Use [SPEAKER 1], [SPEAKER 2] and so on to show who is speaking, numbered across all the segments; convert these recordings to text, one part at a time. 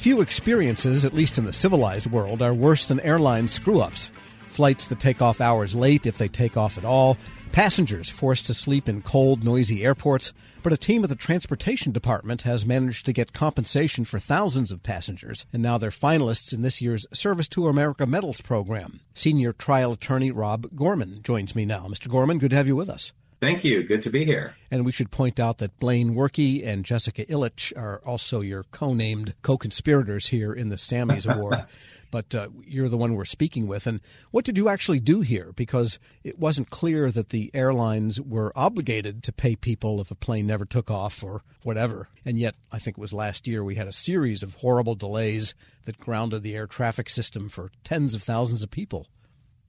[SPEAKER 1] Few experiences, at least in the civilized world, are worse than airline screw ups. Flights that take off hours late, if they take off at all, passengers forced to sleep in cold, noisy airports. But a team at the Transportation Department has managed to get compensation for thousands of passengers, and now they're finalists in this year's Service to America Medals program. Senior trial attorney Rob Gorman joins me now. Mr. Gorman, good to have you with us.
[SPEAKER 2] Thank you. Good to be here.
[SPEAKER 1] And we should point out that Blane Workie and Jessica Illich are also your co-named co-conspirators here in the Sammys Award. but uh, you're the one we're speaking with. And what did you actually do here? Because it wasn't clear that the airlines were obligated to pay people if a plane never took off or whatever. And yet, I think it was last year we had a series of horrible delays that grounded the air traffic system for tens of thousands of people.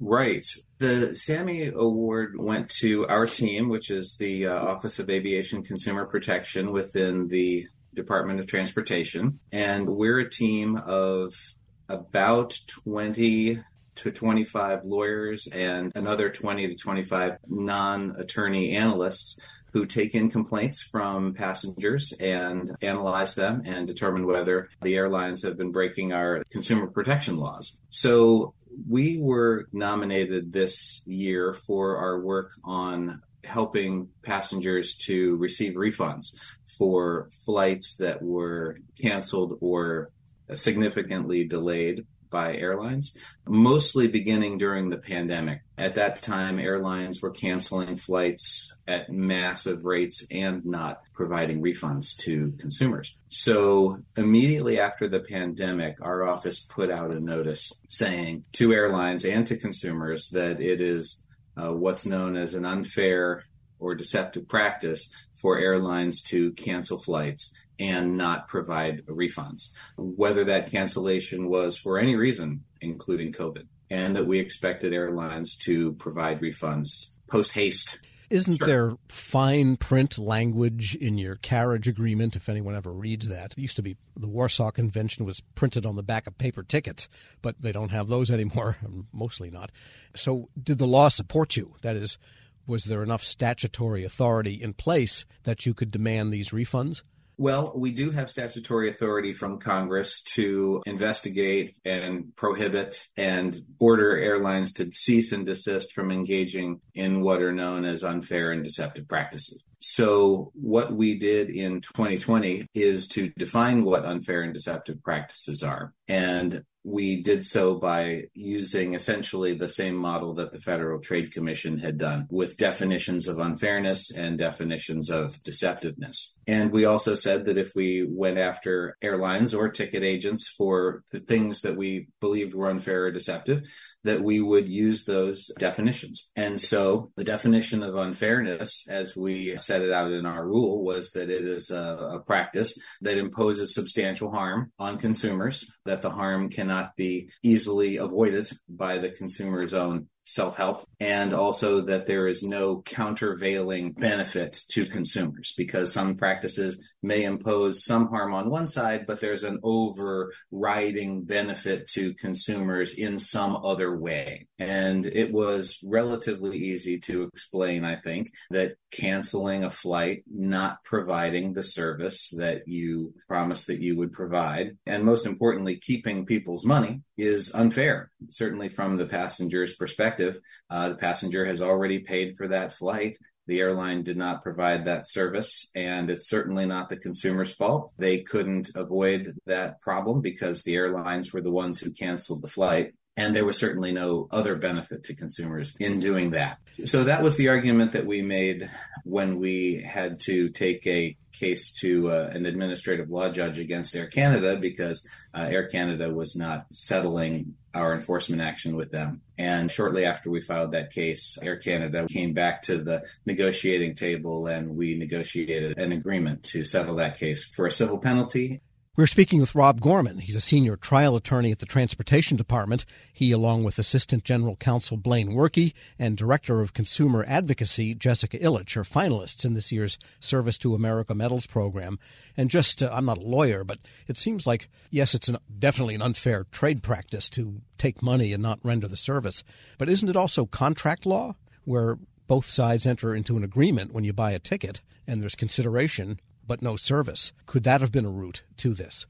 [SPEAKER 2] Right. The Sammy Award went to our team, which is the uh, Office of Aviation Consumer Protection within the Department of Transportation. And we're a team of about 20 to 25 lawyers and another 20 to 25 non attorney analysts who take in complaints from passengers and analyze them and determine whether the airlines have been breaking our consumer protection laws. So we were nominated this year for our work on helping passengers to receive refunds for flights that were canceled or significantly delayed by airlines, mostly beginning during the pandemic. At that time, airlines were canceling flights at massive rates and not providing refunds to consumers. So, immediately after the pandemic, our office put out a notice saying to airlines and to consumers that it is uh, what's known as an unfair or deceptive practice for airlines to cancel flights and not provide refunds, whether that cancellation was for any reason, including COVID, and that we expected airlines to provide refunds post haste.
[SPEAKER 1] Isn't sure. there fine print language in your carriage agreement if anyone ever reads that? It used to be the Warsaw Convention was printed on the back of paper tickets, but they don't have those anymore, mostly not. So, did the law support you? That is, was there enough statutory authority in place that you could demand these refunds?
[SPEAKER 2] Well, we do have statutory authority from Congress to investigate and prohibit and order airlines to cease and desist from engaging in what are known as unfair and deceptive practices. So, what we did in 2020 is to define what unfair and deceptive practices are. And we did so by using essentially the same model that the Federal Trade Commission had done with definitions of unfairness and definitions of deceptiveness. And we also said that if we went after airlines or ticket agents for the things that we believed were unfair or deceptive, that we would use those definitions. And so the definition of unfairness, as we set it out in our rule, was that it is a, a practice that imposes substantial harm on consumers, that the harm cannot be easily avoided by the consumer's own self help, and also that there is no countervailing benefit to consumers because some practices may impose some harm on one side, but there's an overriding benefit to consumers in some other way. And it was relatively easy to explain, I think, that canceling a flight, not providing the service that you promised that you would provide, and most importantly, keeping people's money is unfair, certainly from the passenger's perspective. Uh, the passenger has already paid for that flight. The airline did not provide that service, and it's certainly not the consumer's fault. They couldn't avoid that problem because the airlines were the ones who canceled the flight. And there was certainly no other benefit to consumers in doing that. So that was the argument that we made when we had to take a case to uh, an administrative law judge against Air Canada because uh, Air Canada was not settling our enforcement action with them. And shortly after we filed that case, Air Canada came back to the negotiating table and we negotiated an agreement to settle that case for a civil penalty
[SPEAKER 1] we're speaking with Rob Gorman. He's a senior trial attorney at the Transportation Department. He, along with Assistant General Counsel Blane Workie and Director of Consumer Advocacy Jessica Ilitch, are finalists in this year's Service to America Medals program. And just, uh, I'm not a lawyer, but it seems like, yes, it's an, definitely an unfair trade practice to take money and not render the service. But isn't it also contract law where both sides enter into an agreement when you buy a ticket and there's consideration but no service. Could that have been a route to this?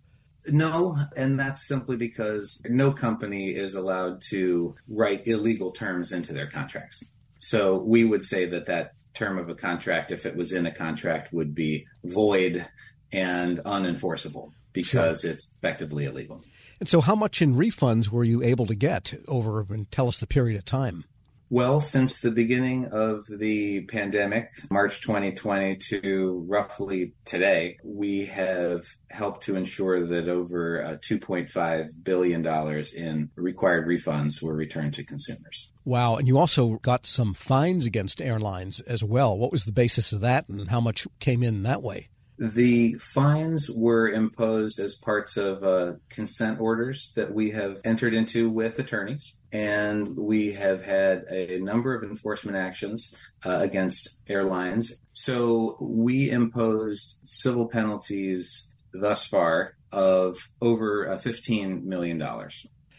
[SPEAKER 2] No, and that's simply because no company is allowed to write illegal terms into their contracts. So we would say that that term of a contract, if it was in a contract, would be void and unenforceable because sure. it's effectively illegal.
[SPEAKER 1] And so, how much in refunds were you able to get over and tell us the period of time?
[SPEAKER 2] Well, since the beginning of the pandemic, March 2020 to roughly today, we have helped to ensure that over uh, $2.5 billion in required refunds were returned to consumers.
[SPEAKER 1] Wow. And you also got some fines against airlines as well. What was the basis of that and how much came in that way?
[SPEAKER 2] The fines were imposed as parts of uh, consent orders that we have entered into with attorneys. And we have had a number of enforcement actions uh, against airlines. So we imposed civil penalties thus far of over uh, $15 million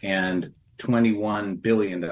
[SPEAKER 2] and $21 billion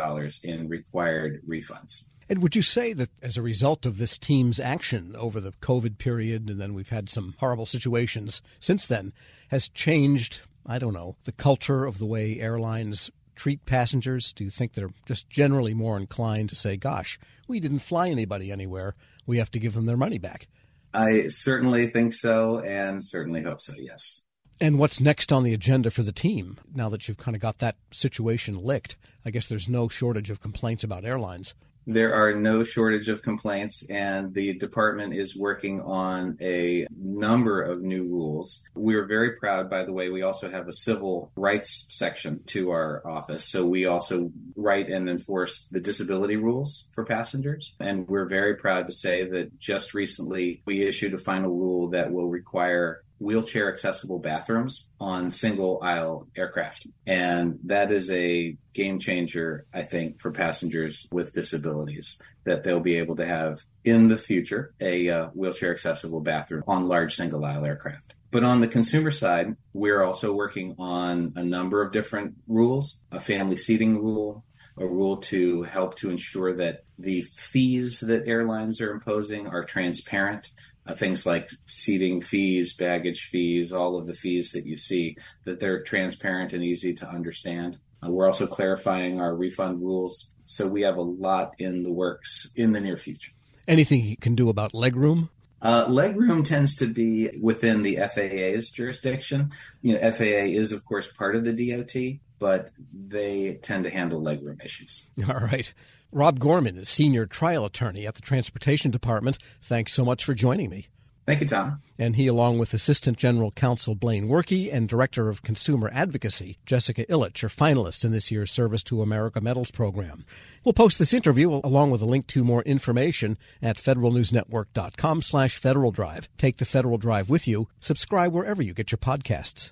[SPEAKER 2] in required refunds.
[SPEAKER 1] And would you say that as a result of this team's action over the COVID period, and then we've had some horrible situations since then, has changed, I don't know, the culture of the way airlines treat passengers? Do you think they're just generally more inclined to say, gosh, we didn't fly anybody anywhere. We have to give them their money back?
[SPEAKER 2] I certainly think so, and certainly hope so, yes.
[SPEAKER 1] And what's next on the agenda for the team now that you've kind of got that situation licked? I guess there's no shortage of complaints about airlines
[SPEAKER 2] there are no shortage of complaints, and the department is working on a number of new rules. We are very proud, by the way, we also have a civil rights section to our office. So we also write and enforce the disability rules for passengers. And we're very proud to say that just recently we issued a final rule that will require wheelchair accessible bathrooms on single aisle aircraft. And that is a game changer, I think, for passengers with disabilities that they'll be able to have in the future a uh, wheelchair accessible bathroom on large single aisle aircraft. But on the consumer side, we're also working on a number of different rules, a family seating rule, a rule to help to ensure that the fees that airlines are imposing are transparent uh, things like seating fees, baggage fees, all of the fees that you see, that they're transparent and easy to understand. Uh, we're also clarifying our refund rules. So we have a lot in the works in the near future.
[SPEAKER 1] Anything you can do about legroom?
[SPEAKER 2] Uh, legroom tends to be within the FAA's jurisdiction. You know, FAA is, of course, part of the DOT, but they tend to handle legroom issues.
[SPEAKER 1] All right. Rob Gorman is senior trial attorney at the Transportation Department. Thanks so much for joining me.
[SPEAKER 2] Thank you, Tom.
[SPEAKER 1] And he, along with Assistant General Counsel Blane Workie and Director of Consumer Advocacy Jessica Illich, are finalists in this year's Service to America Medals program. We'll post this interview along with a link to more information at federalnewsnetwork.com slash Federal Drive. Take the Federal Drive with you. Subscribe wherever you get your podcasts.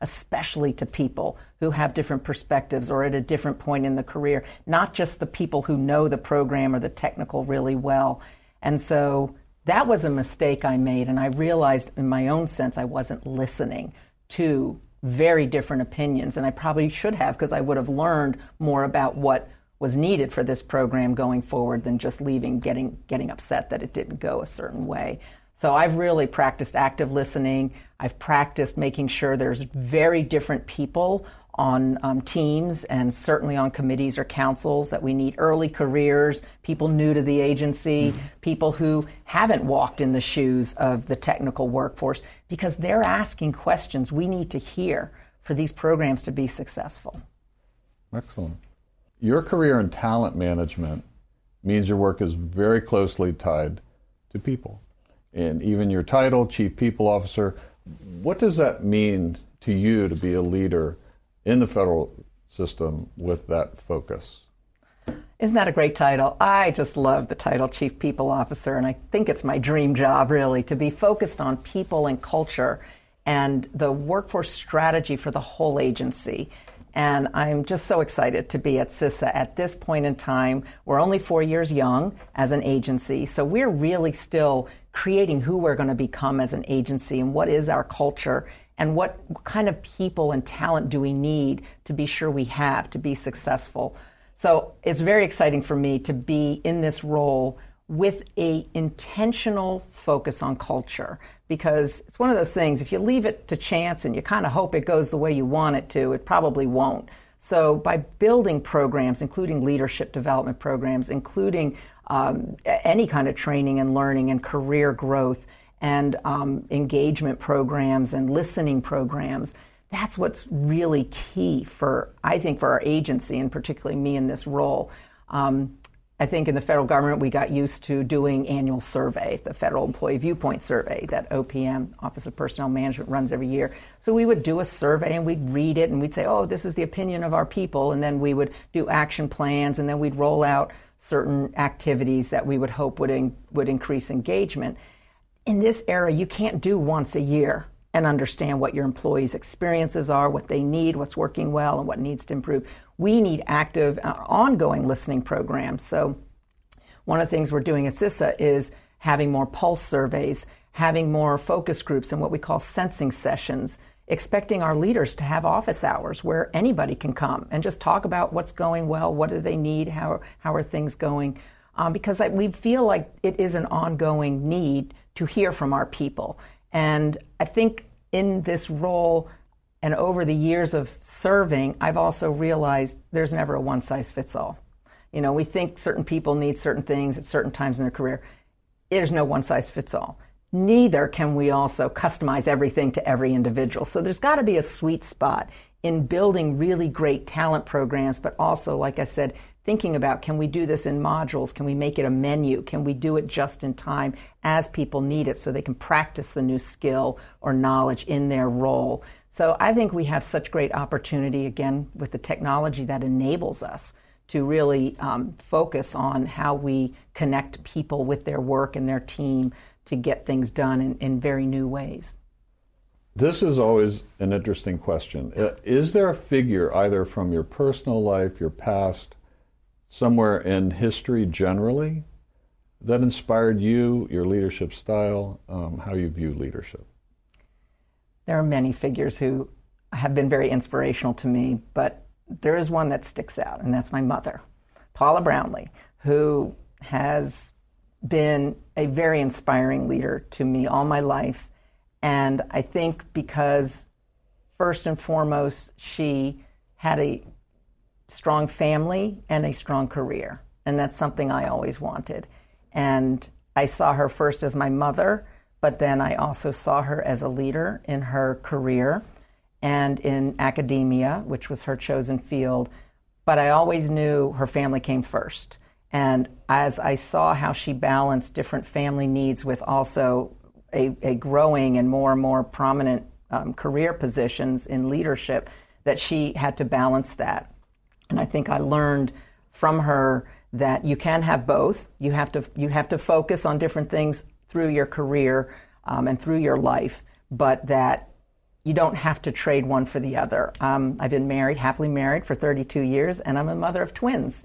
[SPEAKER 3] especially to people who have different perspectives or at a different point in the career, not just the people who know the program or the technical really well. And so that was a mistake I made, and I realized in my own sense I wasn't listening to very different opinions, and I probably should have because I would have learned more about what was needed for this program going forward than just leaving getting getting upset that it didn't go a certain way. So I've really practiced active listening. I've practiced making sure there's very different people on um, teams and certainly on committees or councils that we need early careers, people new to the agency, people who haven't walked in the shoes of the technical workforce because they're asking questions we need to hear for these programs to be successful.
[SPEAKER 4] Excellent. Your career in talent management means your work is very closely tied to people. And even your title, Chief People Officer, what does that mean to you to be a leader? in the federal system with that focus.
[SPEAKER 3] Isn't that a great title? I just love the title Chief People Officer, and I think it's my dream job, really, to be focused on people and culture and the workforce strategy for the whole agency. And I'm just so excited to be at CISA at this point in time. We're only four years young as an agency, so we're really still creating who we're going to become as an agency and what is our culture and what kind of people and talent do we need to be sure we have to be successful. So it's very exciting for me to be in this role with a intentional focus on culture because it's one of those things if you leave it to chance and you kind of hope it goes the way you want it to it probably won't so by building programs including leadership development programs including um, any kind of training and learning and career growth and um, engagement programs and listening programs. That's what's really key for, I think, for our agency and particularly me in this role. Um, I think in the federal government, we got used to doing annual survey, the Federal Employee Viewpoint Survey that OPM, Office of Personnel Management, runs every year. So we would do a survey and we'd read it and we'd say, oh, this is the opinion of our people. And then we would do action plans and then we'd roll out certain activities that we would hope would, in, would increase engagement in this era, you can't do once a year and understand what your employees' experiences are, what they need, what's working well, and what needs to improve. We need active, uh, ongoing listening programs. So, one of the things we're doing at CISA is having more pulse surveys, having more focus groups, and what we call sensing sessions, expecting our leaders to have office hours where anybody can come and just talk about what's going well, what do they need, how, how are things going. Um, because I, we feel like it is an ongoing need to hear from our people. And I think in this role and over the years of serving, I've also realized there's never a one size fits all. You know, we think certain people need certain things at certain times in their career. There's no one size fits all. Neither can we also customize everything to every individual. So there's got to be a sweet spot in building really great talent programs, but also, like I said, thinking about can we do this in modules? Can we make it a menu? Can we do it just in time as people need it so they can practice the new skill or knowledge in their role? So I think we have such great opportunity again with the technology that enables us to really um, focus on how we connect people with their work and their team to get things done in, in very new ways.
[SPEAKER 4] This is always an interesting question. Is there a figure, either from your personal life, your past, somewhere in history generally that inspired you, your leadership style, um, how you view leadership?
[SPEAKER 3] There are many figures who have been very inspirational to me, but there is one that sticks out, and that's my mother, Paula Brownlee, who has been a very inspiring leader to me all my life. And I think because, first and foremost, she had a strong family and a strong career. And that's something I always wanted. And I saw her first as my mother, but then I also saw her as a leader in her career and in academia, which was her chosen field. But I always knew her family came first. And as I saw how she balanced different family needs with also a, a growing and more and more prominent um, career positions in leadership, that she had to balance that. And I think I learned from her that you can have both. You have to you have to focus on different things through your career um, and through your life, but that you don't have to trade one for the other. Um, I've been married, happily married for 32 years, and I'm a mother of twins